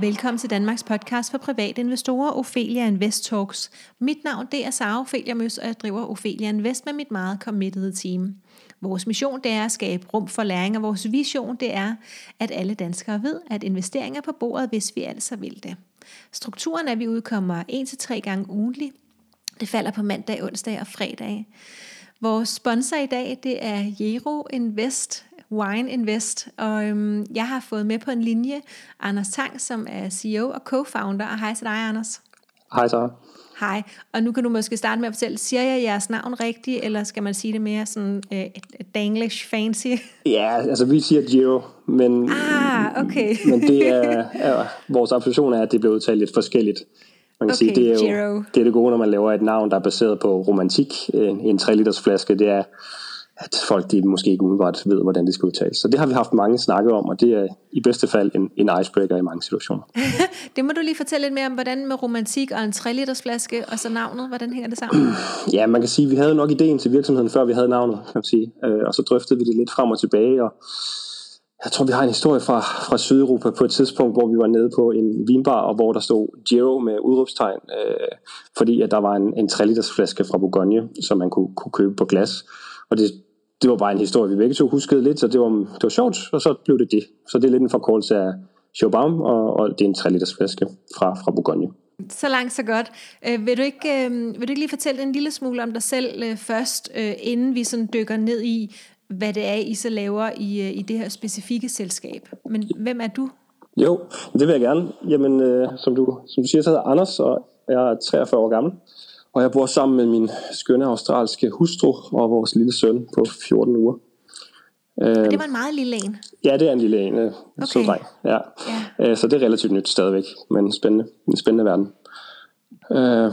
Velkommen til Danmarks podcast for private investorer, Ophelia Invest Talks. Mit navn det er Sara Ophelia Møs, og jeg driver Ophelia Invest med mit meget committed team. Vores mission det er at skabe rum for læring, og vores vision det er, at alle danskere ved, at investeringer er på bordet, hvis vi altså vil det. Strukturen er, at vi udkommer 1-3 gange ugentlig. Det falder på mandag, onsdag og fredag. Vores sponsor i dag, det er Jero Invest, Wine Invest, og øhm, jeg har fået med på en linje Anders Tang, som er CEO og co-founder, og hej til dig, Anders. Hej så. Hej, og nu kan du måske starte med at fortælle, siger jeg jeres navn rigtigt, eller skal man sige det mere sådan øh, danglish fancy? Ja, altså vi siger Giro, men, ah, okay. men det er, er, vores observation er, at det bliver udtalt lidt forskelligt. Man kan okay, sige, det er jo Giro. det, er det gode, når man laver et navn, der er baseret på romantik. En, en 3 liters flaske, det er at folk de måske ikke umiddelbart ved, hvordan det skal udtales. Så det har vi haft mange snakke om, og det er i bedste fald en, en icebreaker i mange situationer. det må du lige fortælle lidt mere om, hvordan med romantik og en 3 liters flaske, og så navnet, hvordan hænger det sammen? ja, man kan sige, at vi havde nok ideen til virksomheden, før vi havde navnet, kan man sige. Øh, og så drøftede vi det lidt frem og tilbage, og jeg tror, vi har en historie fra, fra Sydeuropa på et tidspunkt, hvor vi var nede på en vinbar, og hvor der stod Giro med udråbstegn, øh, fordi at der var en, en 3 liters flaske fra Bourgogne, som man kunne, kunne købe på glas. Og det, det var bare en historie, vi begge to huskede lidt, så det var, det var sjovt, og så blev det det. Så det er lidt en forkortelse af Chaubaum, og, og det er en 3 liters flaske fra, fra Bourgogne. Så langt, så godt. Øh, vil, du ikke, øh, vil du ikke lige fortælle en lille smule om dig selv øh, først, øh, inden vi sådan dykker ned i, hvad det er, I så laver i, øh, i det her specifikke selskab? Men hvem er du? Jo, det vil jeg gerne. Jamen, øh, som, du, som du siger, så hedder Anders, og jeg er 43 år gammel. Og jeg bor sammen med min skønne australske hustru og vores lille søn på 14 uger. Og det var en meget lille en? Ja, det er en lille en. Øh, okay. dreng. Ja. ja. Øh, så det er relativt nyt stadigvæk, men spændende. En spændende verden. Øh,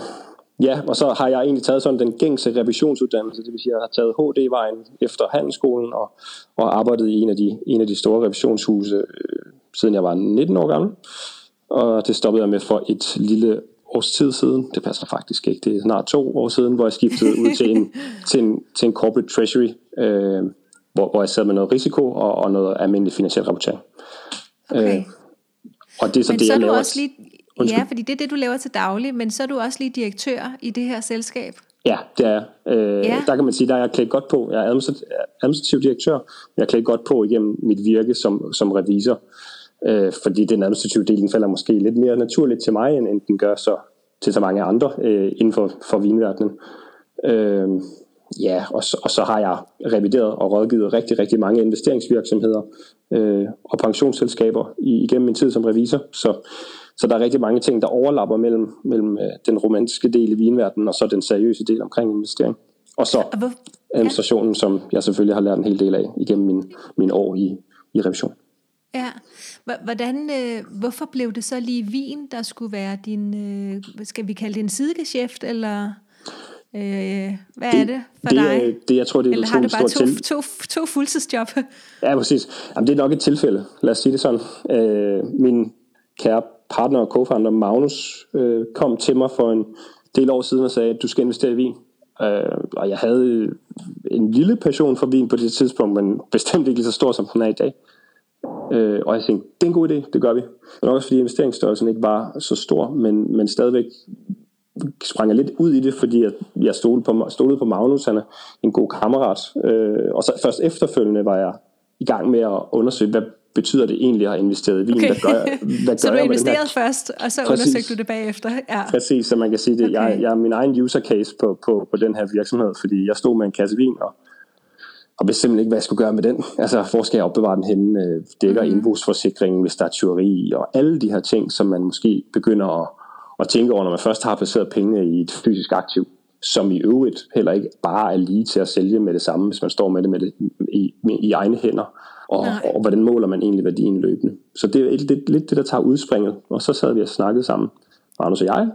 ja, og så har jeg egentlig taget sådan den gængse revisionsuddannelse, det vil sige, at jeg har taget HD-vejen efter handelsskolen og, og arbejdet i en af de, en af de store revisionshuse, øh, siden jeg var 19 år gammel. Og det stoppede jeg med for et lille års tid siden. Det passer faktisk ikke. Det er snart to år siden, hvor jeg skiftede ud til en, til en, til en corporate treasury, øh, hvor, hvor jeg sad med noget risiko og, og noget almindelig finansiel rapportering. Okay. Øh, og det er så men det, så jeg er du laver. også lige, ja, fordi det er det, du laver til daglig, men så er du også lige direktør i det her selskab. Ja, det er øh, Ja. Der kan man sige, der er jeg klædt godt på. Jeg er administrativ, administrativ direktør, men jeg er klædt godt på igennem mit virke som, som revisor. Øh, fordi den administrative del, den falder måske lidt mere naturligt til mig, end, end den gør så til så mange andre øh, inden for, for vinverdenen. Øh, ja, og så, og så har jeg revideret og rådgivet rigtig, rigtig mange investeringsvirksomheder øh, og pensionsselskaber i, igennem min tid som revisor. Så, så der er rigtig mange ting, der overlapper mellem, mellem øh, den romantiske del i vinverdenen og så den seriøse del omkring investering. Og så administrationen, som jeg selvfølgelig har lært en hel del af igennem min, min år i, i revision. Ja. Hvordan, øh, hvorfor blev det så lige vin, der skulle være din, øh, skal vi kalde det en sidegeschæft, eller øh, hvad er det for det, dig? er- det, jeg tror, det er eller har du bare to, til, to, to fuldtidsjob? Ja, præcis. Jamen, det er nok et tilfælde. Lad os sige det sådan. Øh, min kære partner og co-founder Magnus øh, kom til mig for en del år siden og sagde, at du skal investere i vin. Øh, og jeg havde en lille passion for vin på det tidspunkt, men bestemt ikke lige så stor, som den er i dag. Øh, og jeg tænkte, det er en god idé, det gør vi. Men også fordi investeringsstørrelsen ikke var så stor, men, men stadigvæk sprang jeg lidt ud i det, fordi jeg, jeg stolede, på, stolede på Magnus, han er en god kammerat. Øh, og så først efterfølgende var jeg i gang med at undersøge, hvad betyder det egentlig at have investeret i vin? Okay. Hvad gør jeg, hvad så gør du jeg den her- investerede først, og så Præcis. undersøgte du det bagefter? Ja. Præcis, så man kan sige det. Okay. Jeg, jeg er min egen user case på, på, på den her virksomhed, fordi jeg stod med en kasse vin og, og vidste simpelthen ikke, hvad jeg skulle gøre med den. Altså, hvor skal jeg opbevare den henne? Øh, Dækker mm. indbrugsforsikringen, hvis der er tyveri og alle de her ting, som man måske begynder at, at tænke over, når man først har placeret pengene i et fysisk aktiv, som i øvrigt heller ikke bare er lige til at sælge med det samme, hvis man står med det, med det i, med, i egne hænder. Og, Nej. og hvordan måler man egentlig værdien løbende. Så det er lidt, lidt det, der tager udspringet. Og så sad vi og snakkede sammen, Magnus og jeg,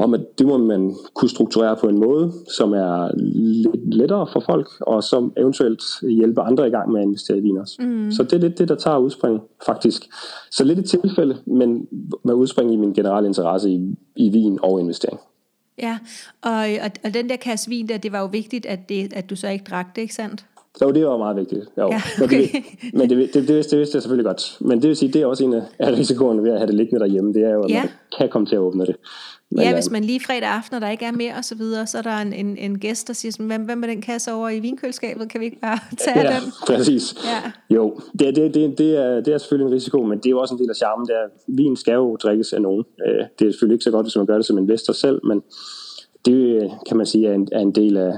om at det må man kunne strukturere på en måde, som er lidt lettere for folk, og som eventuelt hjælper andre i gang med at investere i vin også. Mm. Så det er lidt det, der tager udspring, faktisk. Så lidt et tilfælde, men med udspring i min generelle interesse i, i vin og investering. Ja, og, og, og den der kasse vin der, det var jo vigtigt, at, det, at du så ikke drak det, ikke sandt? Jo, det var meget vigtigt. Jo. Ja, okay. Men, det, men det, det, det, vidste, det vidste jeg selvfølgelig godt. Men det vil sige, det er også en af risikoerne ved at have det liggende derhjemme. Det er jo, at Ja. man kan komme til at åbne det. Men, ja, øh, hvis man lige fredag aften, og der ikke er mere og så videre, så er der en, en, en gæst, der siger sådan, hvem, hvem er den kasse over i vinkøleskabet? Kan vi ikke bare tage Ja, den? præcis. Ja. Jo, det, det, det, det, er, det er selvfølgelig en risiko, men det er jo også en del af charmen. Det er, vin skal jo drikkes af nogen. Øh, Det er selvfølgelig ikke så godt, hvis man gør det som investor selv, men det kan man sige er en, er en del af,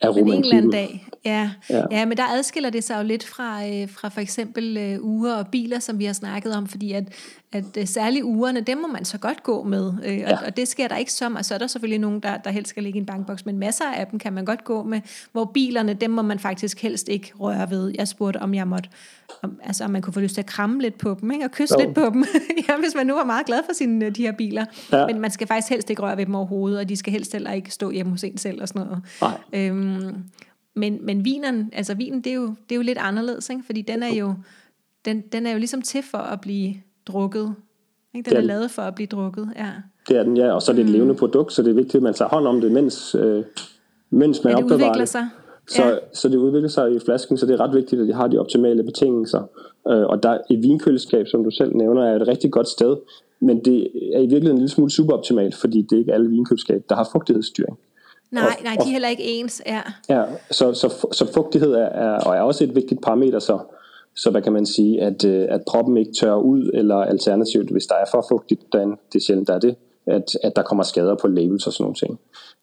af Men en eller anden romantikken. dag. Ja. Ja. Ja. ja, men der adskiller det sig jo lidt fra, øh, fra for eksempel øh, uger og biler, som vi har snakket om, fordi at, at øh, særligt ugerne, dem må man så godt gå med, øh, og, Ja. og det sker der ikke som, og så er der selvfølgelig nogen, der, der helst skal ligge i en bankboks, men masser af dem kan man godt gå med, hvor bilerne, dem må man faktisk helst ikke røre ved. Jeg spurgte, om jeg måtte, om, altså om man kunne få lyst til at kramme lidt på dem, ikke? og kysse Jo. lidt på dem, ja, hvis man nu var meget glad for sine, øh, de her biler. Ja. Men man skal faktisk helst ikke røre ved dem overhovedet, og de skal helst heller ikke stå hjemme hos en selv og sådan noget. Nej. Øhm, men, men vinen, altså vinen, det er, jo, det er jo lidt anderledes, ikke? fordi den er jo, den, den er jo ligesom til for at blive drukket. Ikke? Den er er lavet for at blive drukket, ja. Det er den, ja. Og så er det et levende produkt, så det er vigtigt, at man tager hånd om det, mens, øh, mens man Ja, det opbevarer det. sig. Så, ja. så det udvikler sig i flasken, så det er ret vigtigt, at de har de optimale betingelser. Øh, og der et vinkøleskab, som du selv nævner, er et rigtig godt sted, men det er i virkeligheden en lille smule suboptimalt, fordi det er ikke alle vinkøleskab, der har fugtighedsstyring. Nej, Og- nej, de er heller ikke ens, ja. Ja, så, så, så fugtighed er, er, og er også et vigtigt parameter, så, så hvad kan man sige, at, øh, at proppen ikke tørrer ud, eller alternativt, hvis der er for fugtigt, den, det er sjældent, der er det, at, at der kommer skader på labels og sådan nogle ting.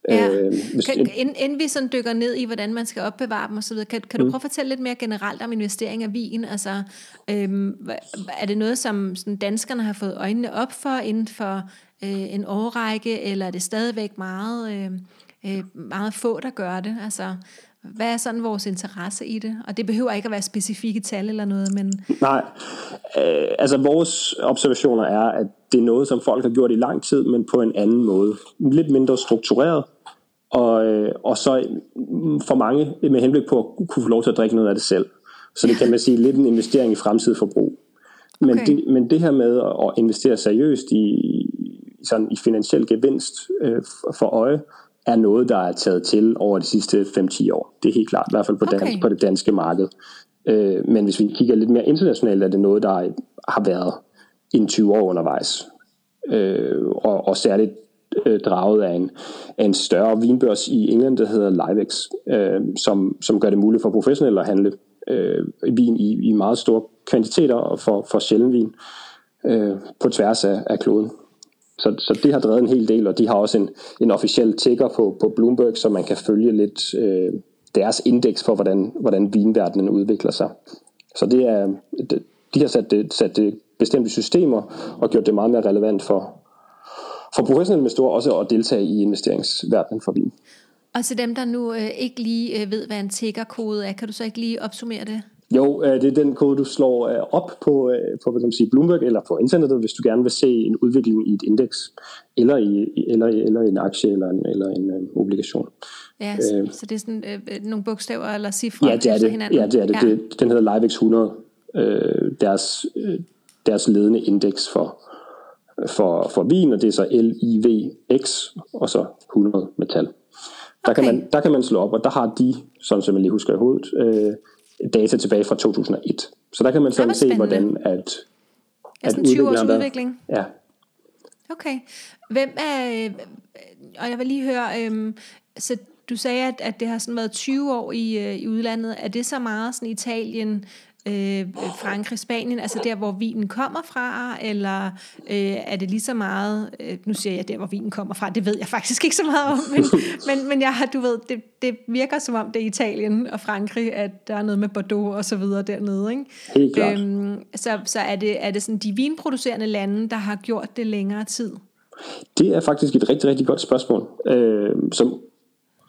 Ja. Øh, hvis, Kan, inden, inden vi sådan dykker ned i, hvordan man skal opbevare dem osv., kan, kan du prøve at fortælle lidt mere generelt om investering af vin? Altså, øhm, er det noget, som sådan danskerne har fået øjnene op for inden for øh, en årrække, eller er det stadigvæk meget, øh, øh, meget få, der gør det? Altså, hvad er sådan vores interesse i det? Og det behøver ikke at være specifikke tal eller noget, men Nej, øh, altså vores observationer er, at det er noget, som folk har gjort i lang tid, men på en anden måde. Lidt mindre struktureret, og, øh, og så for mange med henblik på at kunne få lov til at drikke noget af det selv. Så det kan man sige lidt en investering i fremtidig forbrug. Men, Okay. det, men det her med at investere seriøst i, i sådan i finansiel gevinst øh, for øje, er noget, der er taget til over de sidste 5-10 år. Det er helt klart, i hvert fald på, Okay. okay. på det danske marked. Øh, men hvis vi kigger lidt mere internationalt, er det noget, der har været en 20 år undervejs. Øh, og, og særligt øh, draget af en, af en større vinbørs i England, der hedder Livex, øh, som, som gør det muligt for professionelle at handle øh, vin i, i meget store kvantiteter og for, for sjælden vin øh, på tværs af, af kloden. Så, så det har drevet en hel del, og de har også en, en officiel tigger på, på Bloomberg, så man kan følge lidt øh, deres indeks for, hvordan, hvordan vinverdenen udvikler sig. Så det er, de, har sat det, sat det bestemte systemer og gjort det meget mere relevant for, for professionelle investorer også at deltage i investeringsverdenen for vin. og til dem, der nu øh, ikke lige øh, ved, hvad en tiggerkode er, kan du så ikke lige opsummere det? Jo, øh, det er den kode, du slår øh, op på, øh, på hvad kan man sige, Bloomberg eller på internettet, hvis du gerne vil se en udvikling i et indeks, eller i, eller, eller en aktie eller en, eller en øh, obligation. Ja, så, Øh. så det er sådan øh, nogle bogstaver eller cifre Ja, det er det. hinanden? Ja, det er det. Ja. det den hedder LiveX 100, øh, deres, øh, deres ledende indeks for, for, for vin, og det er så LIVX, og så 100 metal. Der, kan Okay. man, der kan man slå op, og der har de, sådan som jeg lige husker i hovedet, øh, data tilbage fra 2001. Så der kan man sådan se, hvordan at, Ja, sådan 20 års udvikling. Ja, Okay. Hvem er, øh, og jeg vil lige høre, øh, så du sagde, at, at det har sådan været 20 år i, øh, i udlandet. Er det så meget sådan Italien, øh, Frankrig, Spanien, altså der, hvor vinen kommer fra, eller øh, er det lige så meget, øh, nu siger jeg der, hvor vinen kommer fra, det ved jeg faktisk ikke så meget om, men, men, men jeg har, du ved, det, det virker som om det er Italien og Frankrig, at der er noget med Bordeaux og så videre dernede, ikke? Helt klart. Øhm, så så er, det, er det sådan de vinproducerende lande, der har gjort det længere tid? Det er faktisk et rigtig, rigtig godt spørgsmål, øh, som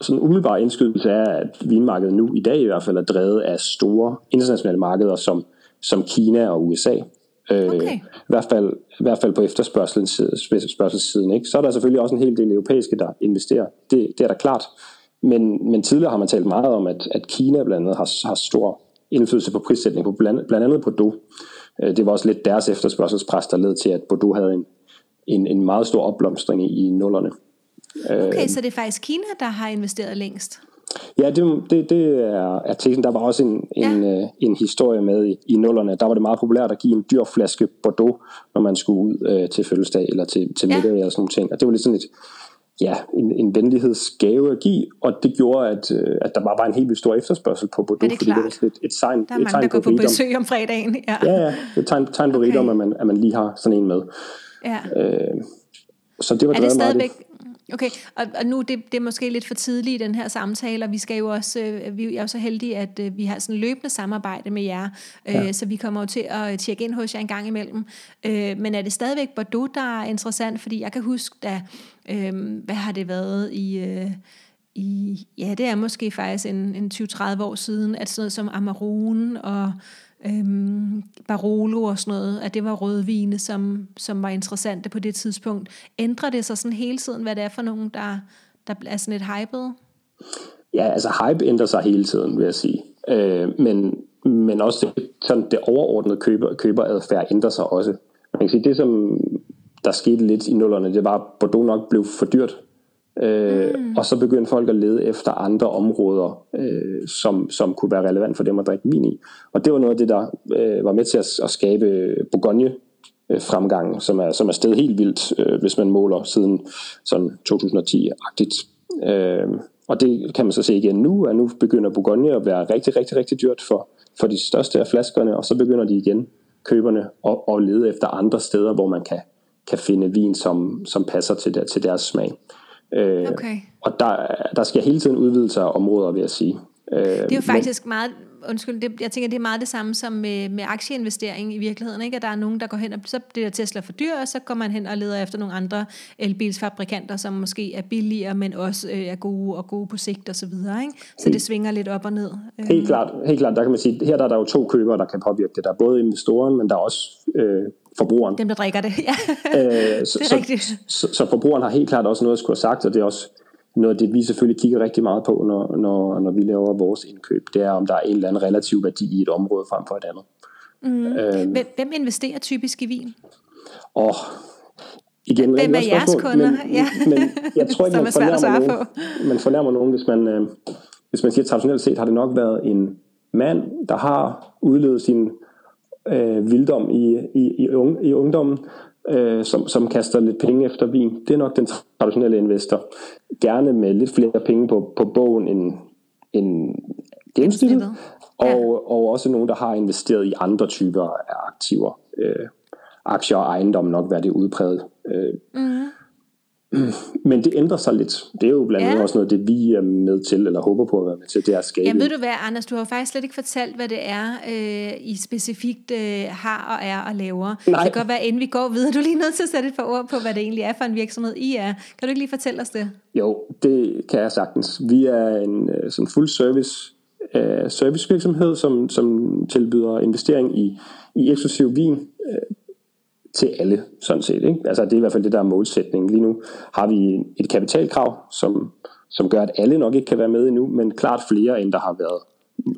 sådan umiddelbar indskydelse er, at vinmarkedet nu i dag i hvert fald er drevet af store internationale markeder som, som Kina og USA. Øh, Okay. i, hvert fald, I hvert fald på efterspørgselssiden. Ikke? Så er der selvfølgelig også en hel del europæiske, der investerer. Det, det er da klart. Men, men tidligere har man talt meget om, at, at Kina blandt andet har, har stor indflydelse på prissætning, på blandt, blandt andet Bordeaux. Øh, Det var også lidt deres efterspørgselspres, der led til, at Bordeaux havde en, en, en meget stor opblomstring i, i nullerne. Okay, så det er faktisk Kina, der har investeret længst? Ja, det, det, det er, er tesen. Der var også en, ja. en, øh, en historie med i, i nullerne. Der var det meget populært at give en dyr flaske Bordeaux, når man skulle ud øh, til fødselsdag eller til, til middag ja. og sådan nogle ting. Og det var lidt sådan et, ja, en, en venlighedsgave at give, og det gjorde, at, øh, at der bare var en helt vildt stor efterspørgsel på Bordeaux, ja, det fordi det var et, et sign, der er mange, et tegn der går på rigdom. besøg om fredagen. Ja, ja, ja et tegn, tegn på okay. rigdom, at man, at man lige har sådan en med. Ja. Øh, så det var er det stadigvæk, Okay, og, og nu det, det er måske lidt for tidligt i den her samtale, og vi skal jo også, øh, vi er jo så heldige, at øh, vi har sådan løbende samarbejde med jer, øh, ja. så vi kommer jo til at tjekke ind hos jer en gang imellem. Øh, men er det stadigvæk Bordeaux, der er interessant? Fordi jeg kan huske, da, øh, hvad har det været i... Øh, i, ja, det er måske faktisk en, en 20-30 år siden, at sådan noget som Amarone og øhm, Barolo og sådan noget, at det var rødvine, som, som var interessante på det tidspunkt. Ændrer det sig sådan hele tiden, hvad det er for nogen, der, der er sådan lidt hyped? Ja, altså hype ændrer sig hele tiden, vil jeg sige. Øh, men, men også det, sådan det overordnede køber, køberadfærd ændrer sig også. Man kan sige, det som der skete lidt i nullerne, det var, at Bordeaux nok blev for dyrt Øh, mm. Og så begyndte folk at lede efter andre områder, øh, som, som kunne være relevant for dem at drikke vin i. Og det var noget af det, der øh, var med til at, at skabe Bourgogne fremgang, som er, som er sted helt vildt, øh, hvis man måler siden sådan 2010-agtigt. Øh, og det kan man så se igen nu, at nu begynder Bourgogne at være rigtig, rigtig, rigtig dyrt for, for de største af flaskerne, og så begynder de igen, køberne, at, at lede efter andre steder, hvor man kan, kan finde vin, som, som passer til, der, til deres smag. Øh, okay. Og der, der skal hele tiden udvidelse af områder, vil jeg sige. Øh, det er jo faktisk men, meget, undskyld, det, jeg tænker, det er meget det samme som med, med aktieinvestering i virkeligheden, ikke? at der er nogen, der går hen, og så bliver Tesla for dyr, og så går man hen og leder efter nogle andre elbilsfabrikanter, som måske er billigere, men også øh, er gode og gode på sigt og så videre. Ikke? Så det svinger lidt op og ned. Helt klart, helt klart, der kan man sige, her der er der jo to købere, der kan påvirke det. Der er både investoren, men der er også øh, forbrugeren. Dem, der drikker det, ja. øh, så, det er rigtigt. Så, så, så forbrugeren har helt klart også noget at skulle have sagt, og det er også noget af det, vi selvfølgelig kigger rigtig meget på, når, når, når vi laver vores indkøb, det er, om der er en eller anden relativ værdi i et område frem for et andet. Mm. Øhm, hvem, hvem investerer typisk i vin? Og igen, hvem er jeres kunder? Men, ja. men jeg tror ikke, man fornærmer, nogen, man fornærmer nogen, hvis man, øh, hvis man siger, traditionelt set har det nok været en mand, der har udlevet sin øh, vilddom i, i, i, ung, i ungdommen, øh, som, som kaster lidt penge efter vin. Det er nok den traditionelle investor. Gerne med lidt flere penge på, på bogen end, end gennemsnittet. Ja. Og, og også nogen, der har investeret i andre typer af aktiver. Øh, aktier og ejendom nok være det udpræget. Øh, mm. Men det ændrer sig lidt. Det er jo blandt andet ja. også noget, det vi er med til, eller håber på at være med til, det er at skabe. Jamen ved du hvad, Anders, du har jo faktisk slet ikke fortalt, hvad det er, øh, I specifikt øh, har og er og laver. Nej. Det kan godt være, inden vi går videre, du er lige nødt til at sætte et par ord på, hvad det egentlig er for en virksomhed, I er. Kan du ikke lige fortælle os det? Jo, det kan jeg sagtens. Vi er en øh, sådan fuld service øh, servicevirksomhed, som, som tilbyder investering i, i eksklusiv vin, øh, til alle, sådan set. Ikke? Altså, det er i hvert fald det, der er målsætningen. Lige nu har vi et kapitalkrav, som, som gør, at alle nok ikke kan være med endnu, men klart flere, end der har været.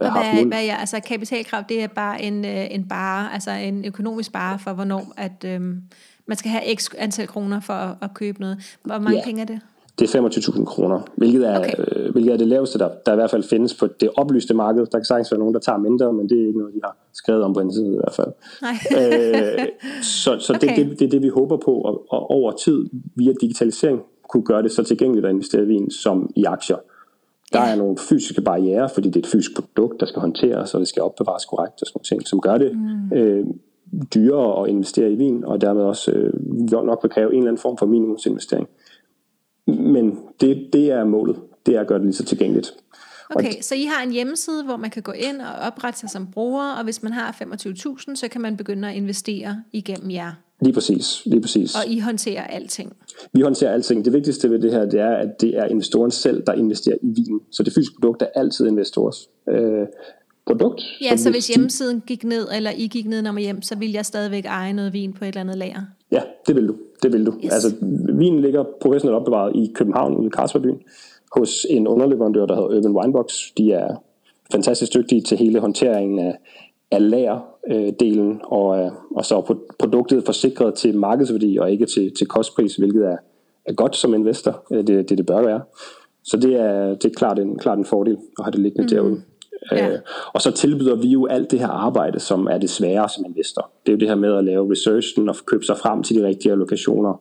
Og hvad, hvad er, altså kapitalkrav, det er bare en, øh, en bare, altså en økonomisk bare for, hvornår at, øhm, man skal have x antal kroner for at, at købe noget. Hvor mange ja. penge er det? Det er 25.000 kroner, hvilket er, okay. øh, hvilket er det laveste, der, der i hvert fald findes på det oplyste marked. Der kan sagtens være nogen, der tager mindre, men det er ikke noget, de har skrevet om på internettet i hvert fald. Nej. øh, så så okay. det, det, det er det, vi håber på, og, og over tid via digitalisering kunne gøre det så tilgængeligt at investere i vin som i aktier. Der er nogle fysiske barriere, fordi det er et fysisk produkt, der skal håndteres, og det skal opbevares korrekt og sådan ting, som gør det mm. øh, dyrere at investere i vin, og dermed også øh, nok vil kræve en eller anden form for minimumsinvestering. Men det, det er målet. Det er at gøre det lige så tilgængeligt. Okay, så I har en hjemmeside, hvor man kan gå ind og oprette sig som bruger, og hvis man har 25.000, så kan man begynde at investere igennem jer. Lige præcis, lige præcis. Og I håndterer alting. Vi håndterer alting. Det vigtigste ved det her, det er, at det er investoren selv, der investerer i vin. Så det fysiske produkt er altid investors øh, produkt. Ja, så hvis hjemmesiden gik ned, eller I gik ned når man hjem, så vil jeg stadigvæk eje noget vin på et eller andet lager. Ja, det vil du. Det vil du. Yes. Altså, vinen ligger professionelt opbevaret i København, ude i Karlsbergbyen, hos en underleverandør, der hedder Urban Winebox. De er fantastisk dygtige til hele håndteringen af, af lagerdelen, og, øh, og så er produktet forsikret til markedsværdi og ikke til, til kostpris, hvilket er, er godt som investor. Det er det, det bør være. Så det er, det er klart, en, klart en fordel at have det liggende mm. derude. Ja. Øh, og så tilbyder vi jo alt det her arbejde, som er det svære som investor. Det er jo det her med at lave researchen og købe sig frem til de rigtige allokationer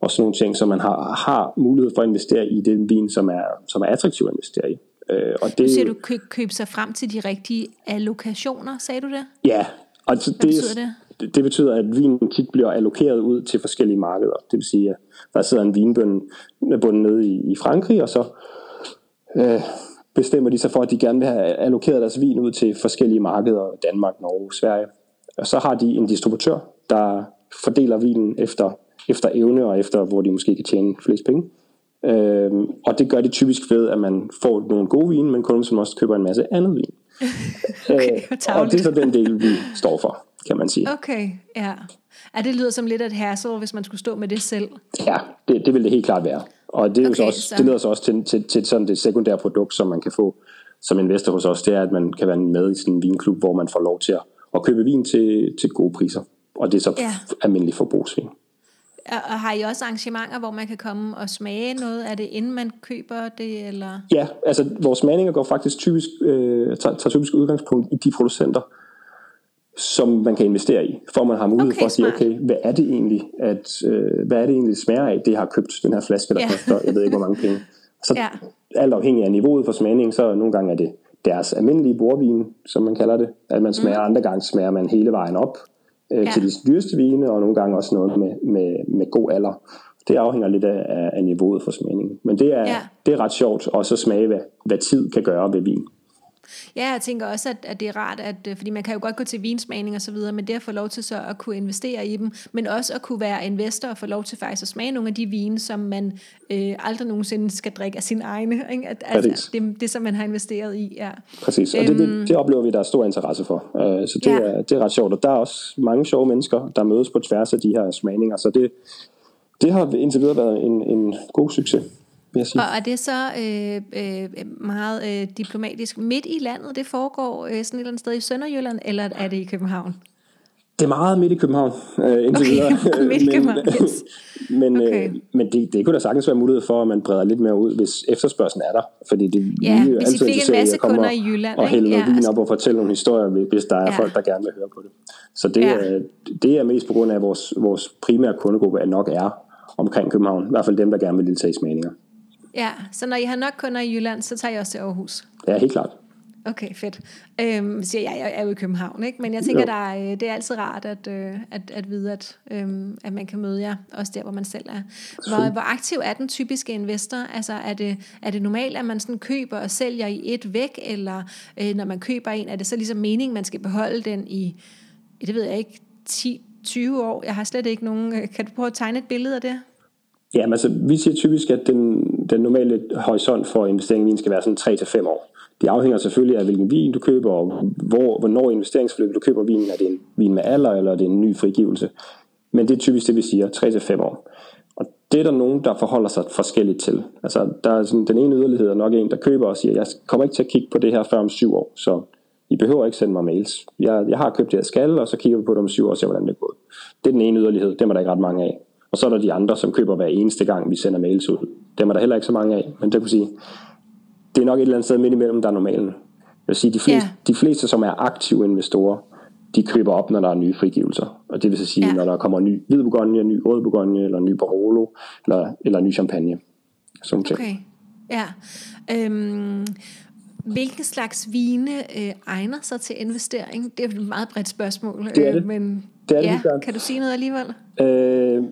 og sådan nogle ting, så man har, har mulighed for at investere i den vin, som er, som er attraktiv at investere i. Øh, og det, du siger du køb, købe sig frem til de rigtige allokationer, sagde du det? Ja, og altså, det, betyder det? det betyder, at vinen tit bliver allokeret ud til forskellige markeder. Det vil sige, at der sidder en vinbønd nede i, i Frankrig, og så øh, bestemmer de sig for, at de gerne vil have allokeret deres vin ud til forskellige markeder, Danmark, Norge, Sverige. Og så har de en distributør, der fordeler vinen efter, efter evne og efter, hvor de måske kan tjene flest penge. Øhm, og det gør de typisk ved, at man får nogle gode vine, men kunden som også køber en masse andet vin. okay, øh, og det er så den del, vi står for, kan man sige. Okay, ja. Ja, det lyder som lidt af et hassle, hvis man skulle stå med det selv. Ja, det, det vil det helt klart være. Og det, er okay, jo så også, så. det leder så også til, til, til sådan det sekundære produkt, som man kan få som investor hos os, det er, at man kan være med i sådan en vinklub, hvor man får lov til at, at købe vin til, til gode priser. Og det er så ja. almindelig forbrugsvin. Og har I også arrangementer, hvor man kan komme og smage noget af det, inden man køber det? Eller? Ja, altså vores smagninger går faktisk typisk, øh, tager, tager typisk udgangspunkt i de producenter, som man kan investere i, for man har mulighed okay, for at sige, okay, hvad er det egentlig, at, øh, hvad er det egentlig, det smager af, det har købt den her flaske, der ja. koster, jeg ved ikke, hvor mange penge. Så ja. alt afhængig af niveauet for smagning, så nogle gange er det deres almindelige bordvin, som man kalder det, at man smager, mm. andre gange smager man hele vejen op øh, ja. til de dyreste vine, og nogle gange også noget med, med, med god alder. Det afhænger lidt af, af niveauet for smagningen. Men det er, ja. det er ret sjovt også at smage, hvad, hvad tid kan gøre ved vin. Ja, jeg tænker også, at, at det er rart, at, øh, fordi man kan jo godt gå til vinsmagning og så videre, men det at få lov til så at kunne investere i dem, men også at kunne være investor og få lov til faktisk at smage nogle af de vine, som man øh, aldrig nogensinde skal drikke af sin egne. Ikke? At, altså, det, det, som man har investeret i. Ja. Præcis, og det, det, øhm. det oplever vi, der er stor interesse for. Uh, så det, ja. er, det er ret sjovt, og der er også mange sjove mennesker, der mødes på tværs af de her smagninger, så det, det har indtil videre været en, en god succes vil jeg sige. Og er det så øh, øh, meget øh, diplomatisk midt i landet, det foregår øh, sådan et eller andet sted i Sønderjylland, eller er det i København? Det er meget midt i København, øh, indtil okay, videre. midt i København, yes. men, øh, okay. øh, men det, det kunne da sagtens være mulighed for, at man breder lidt mere ud, hvis efterspørgselen er der. Fordi det ja, vi hvis I fik en masse kunder i Jylland. Og hælde ja, vin op og fortælle nogle historier, hvis der er ja. folk, der gerne vil høre på det. Så det, ja. er, det er mest på grund af, at vores, vores primære kundegruppe nok er omkring København. I hvert fald dem, der gerne vil deltage i smagninger. Ja, så når I har nok kunder i Jylland, så tager I også til Aarhus? Ja, helt klart. Okay, fedt. Øhm, siger jeg, jeg er jo i København, ikke? men jeg tænker, der er, øh, det er altid rart at, øh, at, at vide, at, øhm, at man kan møde jer, også der, hvor man selv er. Hvor, hvor aktiv er den typiske investor? Altså, er det, er det normalt, at man sådan køber og sælger i et væk, eller øh, når man køber en, er det så ligesom meningen, man skal beholde den i, det ved jeg ikke, 10-20 år? Jeg har slet ikke nogen... Øh, kan du prøve at tegne et billede af det? Ja, altså vi siger typisk, at den, den normale horisont for investering i vin skal være sådan 3-5 år. Det afhænger selvfølgelig af, hvilken vin du køber, og hvor, hvornår investeringsforløbet du køber vinen. Er det en vin med alder, eller er det en ny frigivelse? Men det er typisk det, vi siger, 3-5 år. Og det er der nogen, der forholder sig forskelligt til. Altså, der er sådan, den ene yderlighed er nok en, der køber og siger, jeg kommer ikke til at kigge på det her før om syv år, så I behøver ikke sende mig mails. Jeg, jeg har købt det, jeg skal, og så kigger vi på det om syv år og ser, hvordan det går. Det er den ene yderlighed, det er der ikke ret mange af. Og så er der de andre, som køber hver eneste gang, vi sender mails ud. Dem er der heller ikke så mange af, men det kan sige, det er nok et eller andet sted midt imellem, der er normalen. Jeg vil sige, de fleste, yeah. de fleste, som er aktive investorer, de køber op, når der er nye frigivelser. Og det vil så sige, yeah. når der kommer ny hvid Bourgogne, ny rød Bourgogne, eller ny Barolo, eller, eller ny champagne. Sådan okay, ja. Øhm, hvilken slags vine øh, egner sig til investering? Det er et meget bredt spørgsmål. Det er det. Øh, men det er det, ja, kan du sige noget alligevel? Øh,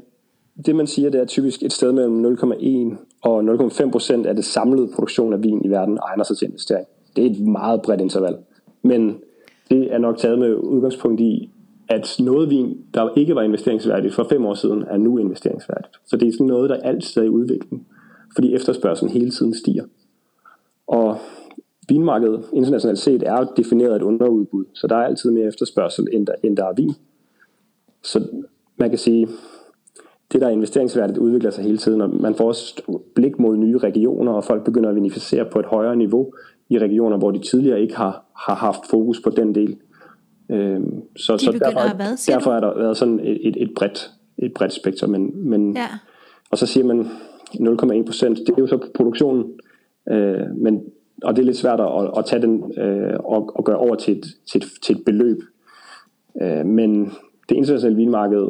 det man siger, det er typisk et sted mellem 0,1 og 0,5 procent af det samlede produktion af vin i verden egner sig til investering. Det er et meget bredt interval. Men det er nok taget med udgangspunkt i, at noget vin, der ikke var investeringsværdigt for fem år siden, er nu investeringsværdigt. Så det er sådan noget, der altid er i udvikling, fordi efterspørgselen hele tiden stiger. Og vinmarkedet internationalt set er defineret af et underudbud, så der er altid mere efterspørgsel, end der, end der er vin. Så man kan sige, det der er investeringsværdigt udvikler sig hele tiden, og man får også blik mod nye regioner, og folk begynder at vinificere på et højere niveau i regioner, hvor de tidligere ikke har, har haft fokus på den del. Øhm, så de så derfor, hvad, derfor er der været sådan et, et, et, bredt, et bredt spektrum. Men, men, ja. Og så siger man 0,1 procent, det er jo så produktionen Øh, men, og det er lidt svært at, at tage den øh, og, og gøre over til et, til et, til et beløb. Øh, men det internationale vinmarked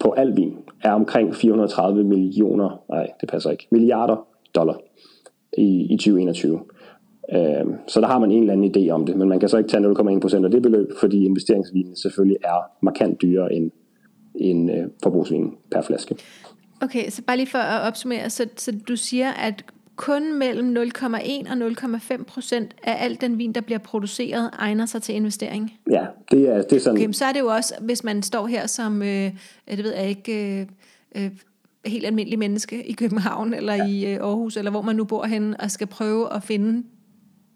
på al vin er omkring 430 millioner, nej det passer ikke, milliarder dollar i, i 2021. Øh, så der har man en eller anden idé om det, men man kan så ikke tage 0,1% af det beløb, fordi investeringsvinen selvfølgelig er markant dyrere end, end øh, forbrugsvinen per flaske. Okay, så bare lige for at opsummere, så, så du siger, at kun mellem 0,1 og 0,5 procent af al den vin, der bliver produceret, egner sig til investering? Ja, det er, det er sådan. Okay, så er det jo også, hvis man står her som, øh, det ved jeg ikke, øh, øh, helt almindelig menneske i København, eller ja. i øh, Aarhus, eller hvor man nu bor henne, og skal prøve at finde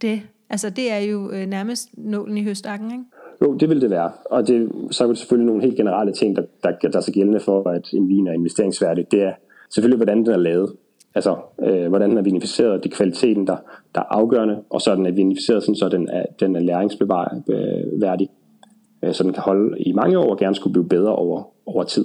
det. Altså, det er jo øh, nærmest nålen i høstakken, ikke? Jo, det vil det være. Og det, så er det selvfølgelig nogle helt generelle ting, der, der, er så gældende for, at en vin er investeringsværdig. Det er selvfølgelig, hvordan den er lavet. Altså, øh, hvordan den er vinificeret, det er kvaliteten, der, der er afgørende, og så er den er vinificeret, sådan, så den er, den er læringsværdig, øh, så den kan holde i mange år og gerne skulle blive bedre over, over tid.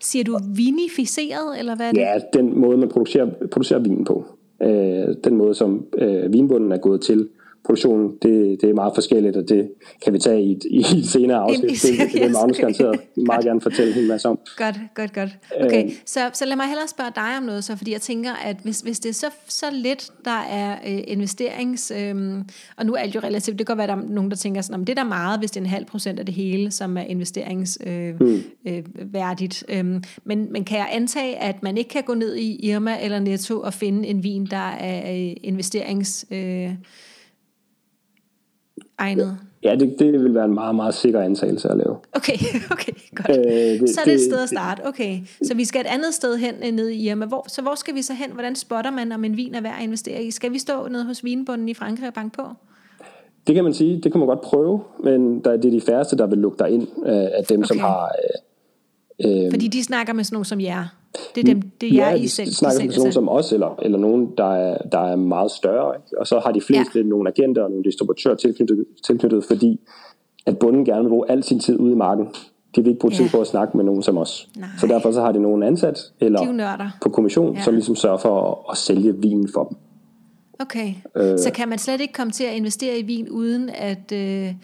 Siger du vinificeret, eller hvad er det? Ja, den måde, man producerer, producerer vin på. Øh, den måde, som øh, vinbunden er gået til, produktionen, det, det er meget forskelligt, og det kan vi tage i et, i et senere afsnit. Det, det, det vil Magnus garanteret meget gerne fortælle en masse om. Godt, godt, godt. Okay, øh, så, så lad mig hellere spørge dig om noget så, fordi jeg tænker, at hvis, hvis det er så, så lidt, der er øh, investerings... Øh, og nu er alt jo relativt, det kan godt være, at der er nogen, der tænker sådan, om det er der meget, hvis det er en halv procent af det hele, som er investeringsværdigt. Øh, mm. øh, men, men kan jeg antage, at man ikke kan gå ned i Irma eller Netto og finde en vin, der er øh, investerings... Øh, egnet? Ja, det, det vil være en meget, meget sikker antagelse at lave. Okay, okay, godt. Øh, det, så er det et sted at starte. Okay, så vi skal et andet sted hen øh, nede i Irma. Hvor, så hvor skal vi så hen? Hvordan spotter man, om en vin er værd at investere i? Skal vi stå nede hos vinbunden i Frankrig og banke på? Det kan man sige, det kan man godt prøve, men der, det er de færreste, der vil lukke dig ind øh, af dem, okay. som har... Øh, øh, Fordi de snakker med sådan nogen som jer? Det er dem, det er jer, ja, I selv. snakker med nogen som os, eller, eller nogen, der er, der er meget større. Ikke? Og så har de fleste ja. nogle agenter og nogle distributører tilknyttet, tilknyttet, fordi at bunden gerne vil bruge al sin tid ude i marken. De vil ikke bruge ja. tid på at snakke med nogen som os. Nej. Så derfor så har de nogen ansat, eller på kommission, ja. som ligesom sørger for at, at sælge vinen for dem. Okay, øh, så kan man slet ikke komme til at investere i vin, uden at, øh,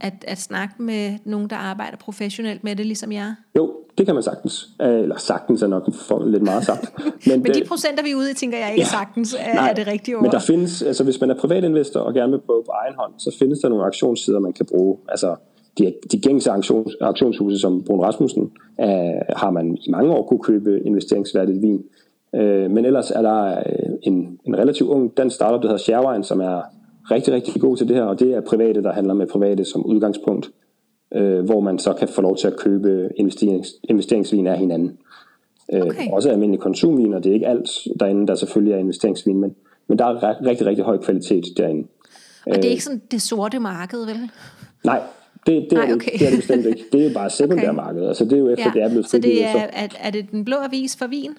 at, at snakke med nogen, der arbejder professionelt med det, ligesom jeg? Jo, det kan man sagtens. Øh, eller sagtens er nok for lidt meget sagt. Men, men de procenter, vi er ude i, tænker jeg ikke ja, sagtens er, nej, er det rigtige ord. Men der findes, altså hvis man er privatinvestor og gerne vil prøve på egen hånd, så findes der nogle auktionssider, man kan bruge. Altså de, de gængse auktions, auktionshuse, som Brun Rasmussen, er, har man i mange år kunne købe investeringsværdigt vin. Øh, men ellers er der øh, en, en relativt ung dansk startup, der hedder Sharewine, som er rigtig, rigtig god til det her, og det er private, der handler med private som udgangspunkt øh, hvor man så kan få lov til at købe investerings, investeringsvin af hinanden. Øh, okay. Også almindelig konsumvin, og det er ikke alt derinde, der selvfølgelig er investeringsvin, men, men der er rigtig, rigtig høj kvalitet derinde. Og det er ikke sådan det sorte marked, vel? Nej, det, det, Nej, okay. er, det, det er det bestemt ikke. Det er bare sekundær okay. marked. Altså, det er jo efter, ja. det er blevet Så det er, så... er, er det den blå avis for vin?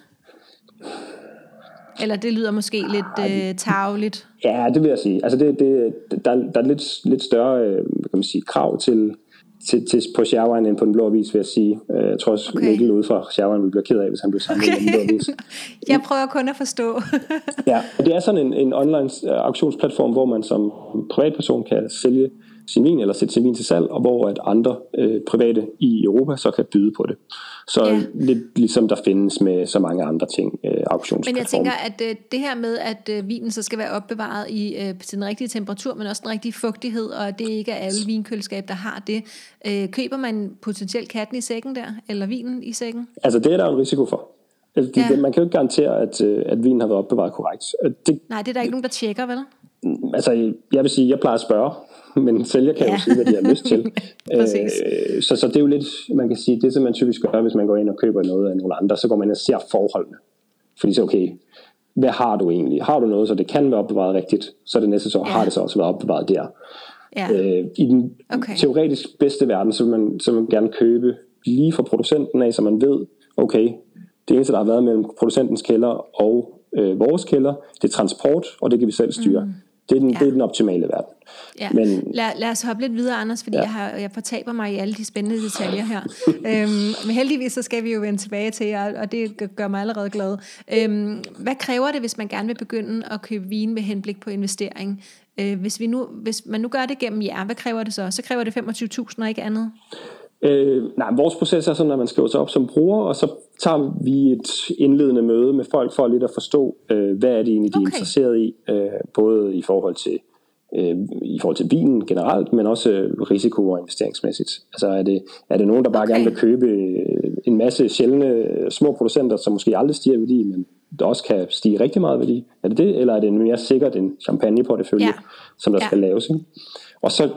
Eller det lyder måske lidt øh, tavligt? Ja, det vil jeg sige. Altså det, det, der, der er lidt, lidt større øh, kan man sige, krav til, til, til, på Sherwine end på den blå avis, vil jeg sige. Øh, jeg tror også, okay. Mikkel ude fra Sherwine vil blive ked af, hvis han bliver samlet okay. med den blå avis. jeg prøver kun at forstå. ja, det er sådan en, en online øh, auktionsplatform, hvor man som privatperson kan sælge sin vin eller sætte sin vin til salg, og hvor at andre øh, private i Europa så kan byde på det. Så ja. lidt ligesom der findes med så mange andre ting, øh, auktionsplatformer. Men jeg tænker, at øh, det her med, at øh, vinen så skal være opbevaret i øh, til den rigtige temperatur, men også den rigtige fugtighed, og det ikke er alle vinkøleskab, der har det. Øh, køber man potentielt katten i sækken der, eller vinen i sækken? Altså det er der en risiko for. Altså, ja. Man kan jo ikke garantere, at, øh, at vinen har været opbevaret korrekt. Det, Nej, det er der ikke nogen, der tjekker, vel? Altså, jeg vil sige, jeg plejer at spørge, men sælger kan ja. jo sige, hvad de har lyst til. øh, så, så det er jo lidt, man kan sige, det som man typisk gør, hvis man går ind og køber noget af nogle andre, så går man ind og ser forholdene. Fordi så, okay, hvad har du egentlig? Har du noget, så det kan være opbevaret rigtigt, så det næste så ja. har det så også været opbevaret der. Ja. Øh, I den okay. teoretisk bedste verden, så vil, man, så vil man gerne købe lige fra producenten af, så man ved, okay, det eneste, der har været mellem producentens kælder og øh, vores kælder, det er transport, og det kan vi selv styre. Mm. Det er den, ja. det er den optimale verden. Ja. Men, lad, lad os hoppe lidt videre, Anders, fordi ja. jeg, har, jeg fortaber mig i alle de spændende detaljer her. øhm, men heldigvis så skal vi jo vende tilbage til jer, og det gør mig allerede glad. Øhm, hvad kræver det, hvis man gerne vil begynde at købe vin med henblik på investering? Øh, hvis, vi nu, hvis man nu gør det gennem jer, hvad kræver det så? Så kræver det 25.000 og ikke andet? Øh, nej, vores proces er sådan, at man skriver sig op som bruger, og så tager vi et indledende møde med folk for lidt at forstå, øh, hvad er det egentlig, de er okay. interesseret i, øh, både i forhold til øh, i forhold til bilen generelt, men også risiko- og investeringsmæssigt. Altså er det, er det nogen, der bare okay. gerne vil købe øh, en masse sjældne små producenter, som måske aldrig stiger i værdi, men der også kan stige rigtig meget værdi? Er det det, eller er det mere sikkert en champagne-portefølje, ja. som der ja. skal laves? Ikke? Og så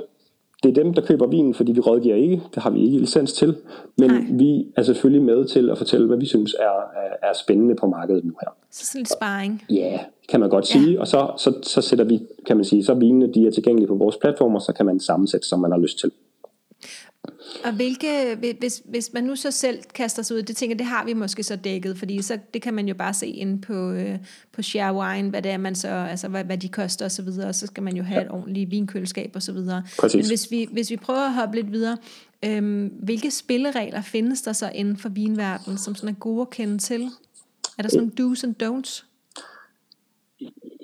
det er dem, der køber vinen, fordi vi rådgiver ikke. Det har vi ikke licens til. Men Nej. vi er selvfølgelig med til at fortælle, hvad vi synes er, er, er spændende på markedet nu her. Så sådan lidt sparring. Ja, kan man godt sige. Ja. Og så, så, så sætter vi, kan man sige, så vinene de er tilgængelige på vores platformer, så kan man sammensætte, som man har lyst til. Og hvilke, hvis, hvis man nu så selv kaster sig ud, det tænker det har vi måske så dækket, fordi så, det kan man jo bare se ind på, øh, på Share Wine, hvad det er, man så, altså hvad, hvad de koster og så videre, og så skal man jo have ja. et ordentligt vinkøleskab og så videre. Præcis. Men hvis vi, hvis vi prøver at hoppe lidt videre, øhm, hvilke spilleregler findes der så inden for vinverdenen, som sådan er gode at kende til? Er der sådan nogle do's and don'ts?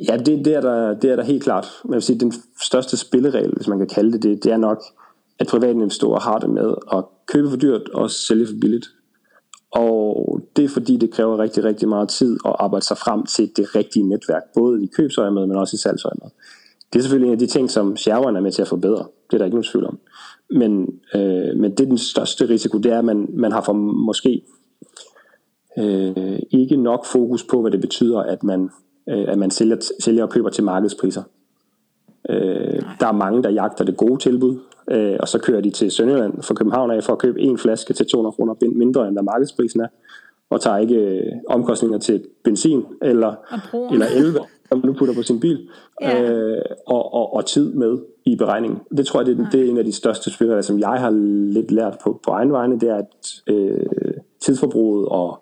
Ja, det, det, er der, det er der helt klart. Man vil sige, den største spilleregel, hvis man kan kalde det det, det er nok, at private investorer har det med at købe for dyrt og sælge for billigt. Og det er fordi, det kræver rigtig, rigtig meget tid at arbejde sig frem til det rigtige netværk, både i købsøjemed, men også i salgsøjemed. Det er selvfølgelig en af de ting, som Sherwin er med til at forbedre. Det er der ikke nogen tvivl om. Men, øh, men det er den største risiko, det er, at man, man har for måske øh, ikke nok fokus på, hvad det betyder, at man, øh, at man sælger, sælger og køber til markedspriser. Øh, der er mange, der jagter det gode tilbud, øh, og så kører de til Sønderjylland fra København af for at købe en flaske til 200 kroner mindre, end hvad markedsprisen er, og tager ikke øh, omkostninger til benzin eller, eller 11, som man nu putter på sin bil, ja. øh, og, og, og tid med i beregningen. Det tror jeg, det, det er en af de største spillere, som jeg har lidt lært på, på egen vegne, det er, at øh, tidsforbruget og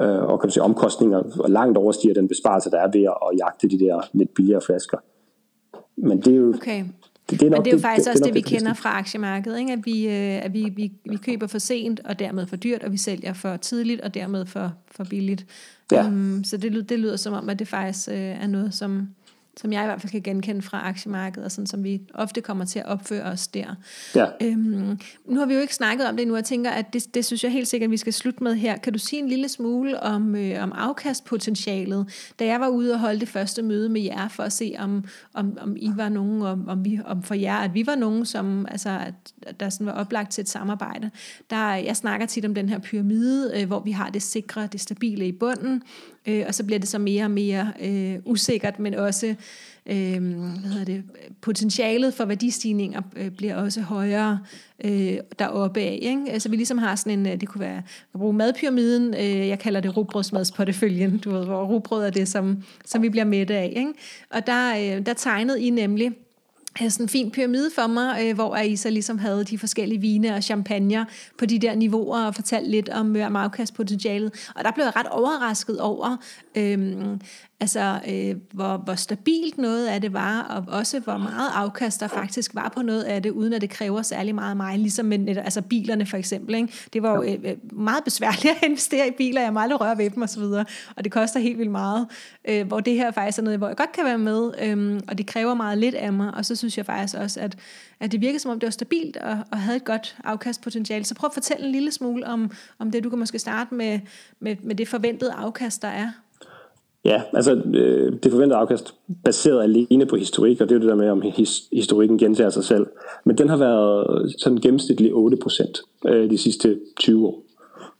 øh, og kan du sige, omkostninger langt overstiger den besparelse, der er ved at jagte de der lidt billigere flasker. Men det er jo, okay. Det, det er nok, Men det er jo faktisk det, også det, det, vi kender fra aktiemarkedet, ikke? at, vi, øh, at vi, vi, vi køber for sent og dermed for dyrt, og vi sælger for tidligt og dermed for, for billigt. Ja. Um, så det, det lyder som om, at det faktisk øh, er noget, som, som jeg i hvert fald kan genkende fra aktiemarkedet, og sådan som vi ofte kommer til at opføre os der. Ja. Øhm, nu har vi jo ikke snakket om det nu, og jeg tænker, at det, det synes jeg helt sikkert, at vi skal slutte med her. Kan du sige en lille smule om, øh, om afkastpotentialet? Da jeg var ude og holde det første møde med jer, for at se, om, om, om I var nogen, om, om, vi, om for jer, at vi var nogen, som altså, at der sådan var oplagt til et samarbejde. Der, jeg snakker tit om den her pyramide, øh, hvor vi har det sikre, det stabile i bunden, øh, og så bliver det så mere og mere øh, usikkert, men også øh, hvad hedder det, potentialet for værdistigninger øh, bliver også højere øh, deroppe af. Ikke? Altså vi ligesom har sådan en, øh, det kunne være, at bruge madpyramiden, øh, jeg kalder det rugbrødsmadsporteføljen, du ved, hvor rugbrød er det, som, som vi bliver mætte af. Ikke? Og der, øh, der tegnede I nemlig sådan en fin pyramide for mig, øh, hvor I så ligesom havde de forskellige vine og champagne på de der niveauer og fortalte lidt om, øh, om afkastpotentialet. Og der blev jeg ret overrasket over, øh, Altså, øh, hvor, hvor stabilt noget af det var, og også hvor meget afkast der faktisk var på noget af det, uden at det kræver særlig meget af mig, ligesom med altså bilerne for eksempel. Ikke? Det var jo øh, øh meget besværligt at investere i biler, jeg må aldrig røre ved dem osv., og, og det koster helt vildt meget. Øh, hvor det her faktisk er noget, hvor jeg godt kan være med, øh, og det kræver meget lidt af mig, og så synes jeg faktisk også, at, at det virker som om, det var stabilt og, og havde et godt afkastpotentiale. Så prøv at fortælle en lille smule om, om det, du kan måske starte med, med, med det forventede afkast, der er. Ja, altså øh, det forventede afkast baseret alene på historik, og det er jo det der med, om his, historikken gentager sig selv. Men den har været sådan gennemsnitlig 8% øh, de sidste 20 år.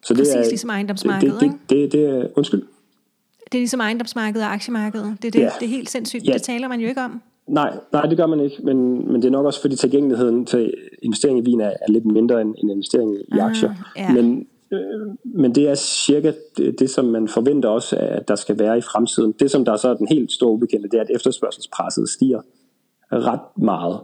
Så det Præcis er, ligesom ejendomsmarkedet, det, det, det, det, det er, undskyld? Det er ligesom ejendomsmarkedet og aktiemarkedet. Det, det, ja. det er helt sindssygt. Ja. Det taler man jo ikke om. Nej, nej, det gør man ikke, men, men det er nok også fordi tilgængeligheden til investering i vin er, er lidt mindre end, end investering i ah, aktier. Ja. Men, men det er cirka det, det, som man forventer også, at der skal være i fremtiden. Det, som der så er den helt store ubekendte, det er, at efterspørgselspresset stiger ret meget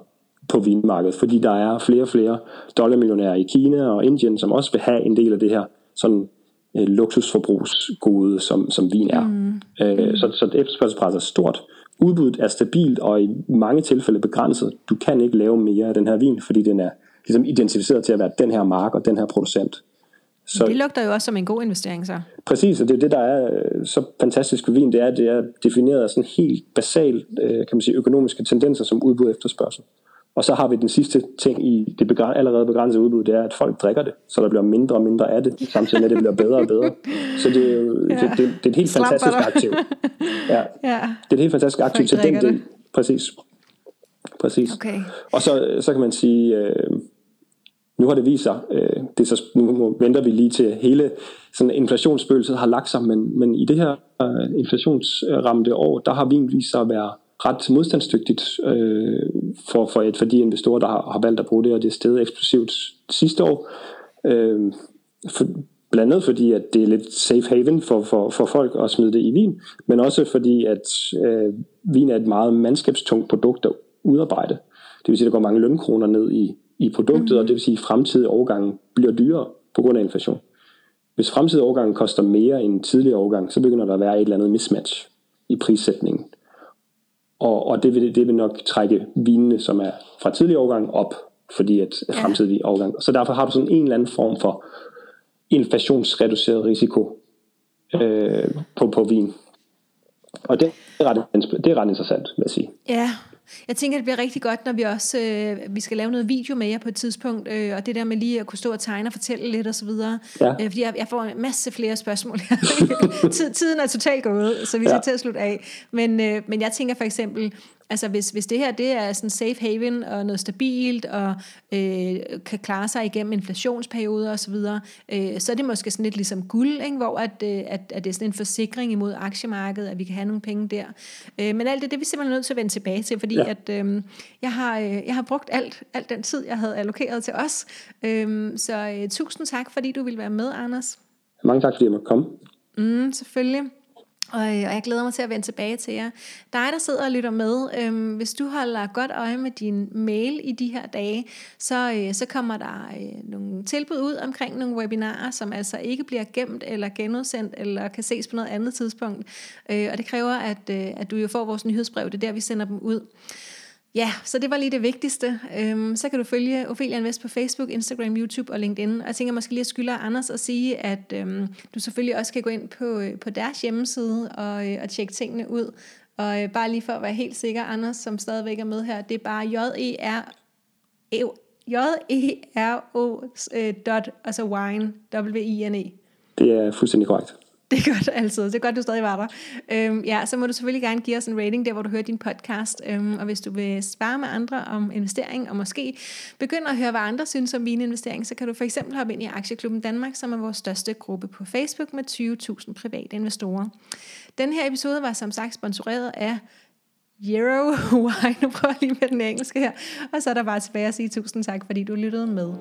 på vinmarkedet, fordi der er flere og flere dollarmillionærer i Kina og Indien, som også vil have en del af det her sådan øh, luksusforbrugsgode, som, som vin er. Mm. Øh, så, så efterspørgselspresset er stort, udbuddet er stabilt og i mange tilfælde begrænset. Du kan ikke lave mere af den her vin, fordi den er ligesom identificeret til at være den her mark og den her producent. Så, det lugter jo også som en god investering så. Præcis, og det er det, der er øh, så fantastisk ved vin, det er, det er defineret af sådan helt basalt, øh, kan man sige, økonomiske tendenser som udbud og efterspørgsel. Og så har vi den sidste ting i det begræn- allerede begrænsede udbud, det er, at folk drikker det, så der bliver mindre og mindre af det, samtidig med, at det bliver bedre og bedre. Så det er jo ja. det, det, det er et helt Slapper fantastisk dig. aktiv. Ja. ja. Det er et helt fantastisk aktiv til den del. Præcis. Præcis. Okay. Og så, så kan man sige, øh, nu har det vist sig, øh, det er så, nu venter vi lige til hele sådan inflationsspøgelset har lagt sig, men, men i det her øh, inflationsramte år, der har vin vist sig at være ret modstandsdygtigt øh, for, for, et, for de investorer, der har, har valgt at bruge det, og det er stedet eksplosivt sidste år. Øh, for, blandt andet fordi, at det er lidt safe haven for, for, for folk at smide det i vin, men også fordi, at øh, vin er et meget mandskabstungt produkt at udarbejde. Det vil sige, at der går mange lønkroner ned i, i produktet, mm. og det vil sige, at fremtidige overgange bliver dyrere på grund af inflation. Hvis fremtidige overgange koster mere end tidligere overgang, så begynder der at være et eller andet mismatch i prissætningen. Og, og det, vil, det vil nok trække vinene, som er fra tidligere overgang, op, fordi at fremtidige overgang. Så derfor har du sådan en eller anden form for inflationsreduceret risiko øh, på, på vin. Og det er, ret, det er ret interessant, vil jeg sige. Ja, jeg tænker, det bliver rigtig godt, når vi også øh, vi skal lave noget video med jer på et tidspunkt, øh, og det der med lige at kunne stå og tegne og fortælle lidt og så videre. Ja. Øh, fordi jeg, jeg får en masse flere spørgsmål her. Tiden er totalt gået, så vi skal ja. til at slutte af. Men, øh, men jeg tænker for eksempel, Altså hvis, hvis det her det er sådan safe haven og noget stabilt og øh, kan klare sig igennem inflationsperioder osv., så, videre, øh, så er det måske sådan lidt ligesom guld, ikke? hvor at, øh, at, at det er sådan en forsikring imod aktiemarkedet, at vi kan have nogle penge der. Øh, men alt det, det er vi simpelthen nødt til at vende tilbage til, fordi ja. at, øh, jeg, har, øh, jeg har brugt alt, alt den tid, jeg havde allokeret til os. Øh, så øh, tusind tak, fordi du ville være med, Anders. Mange tak, fordi jeg måtte komme. Mm, selvfølgelig. Og, øh, og jeg glæder mig til at vende tilbage til jer. Dig, der sidder og lytter med, øhm, hvis du holder godt øje med din mail i de her dage, så, øh, så kommer der øh, nogle tilbud ud omkring nogle webinarer, som altså ikke bliver gemt eller genudsendt, eller kan ses på noget andet tidspunkt. Øh, og det kræver, at, øh, at du jo får vores nyhedsbrev. Det er der, vi sender dem ud. Ja, så det var lige det vigtigste. Øhm, så kan du følge Ophelia Invest på Facebook, Instagram, YouTube og LinkedIn. Og jeg tænker måske lige at skylde Anders at sige, at øhm, du selvfølgelig også kan gå ind på, øh, på deres hjemmeside og, øh, og tjekke tingene ud. Og øh, bare lige for at være helt sikker, Anders, som stadigvæk er med her, det er bare J-E-R J-E-R-O øh, dot, altså wine, W-I-N-E. Det er fuldstændig korrekt. Det er godt altid. Det er godt, du stadig var der. Øhm, ja, så må du selvfølgelig gerne give os en rating der, hvor du hører din podcast. Øhm, og hvis du vil spare med andre om investering, og måske begynde at høre, hvad andre synes om mine investering, så kan du for eksempel hoppe ind i Aktieklubben Danmark, som er vores største gruppe på Facebook med 20.000 private investorer. Den her episode var som sagt sponsoreret af Euro Wine. Nu prøver jeg lige med den engelske her. Og så er der bare tilbage at sige tusind tak, fordi du lyttede med.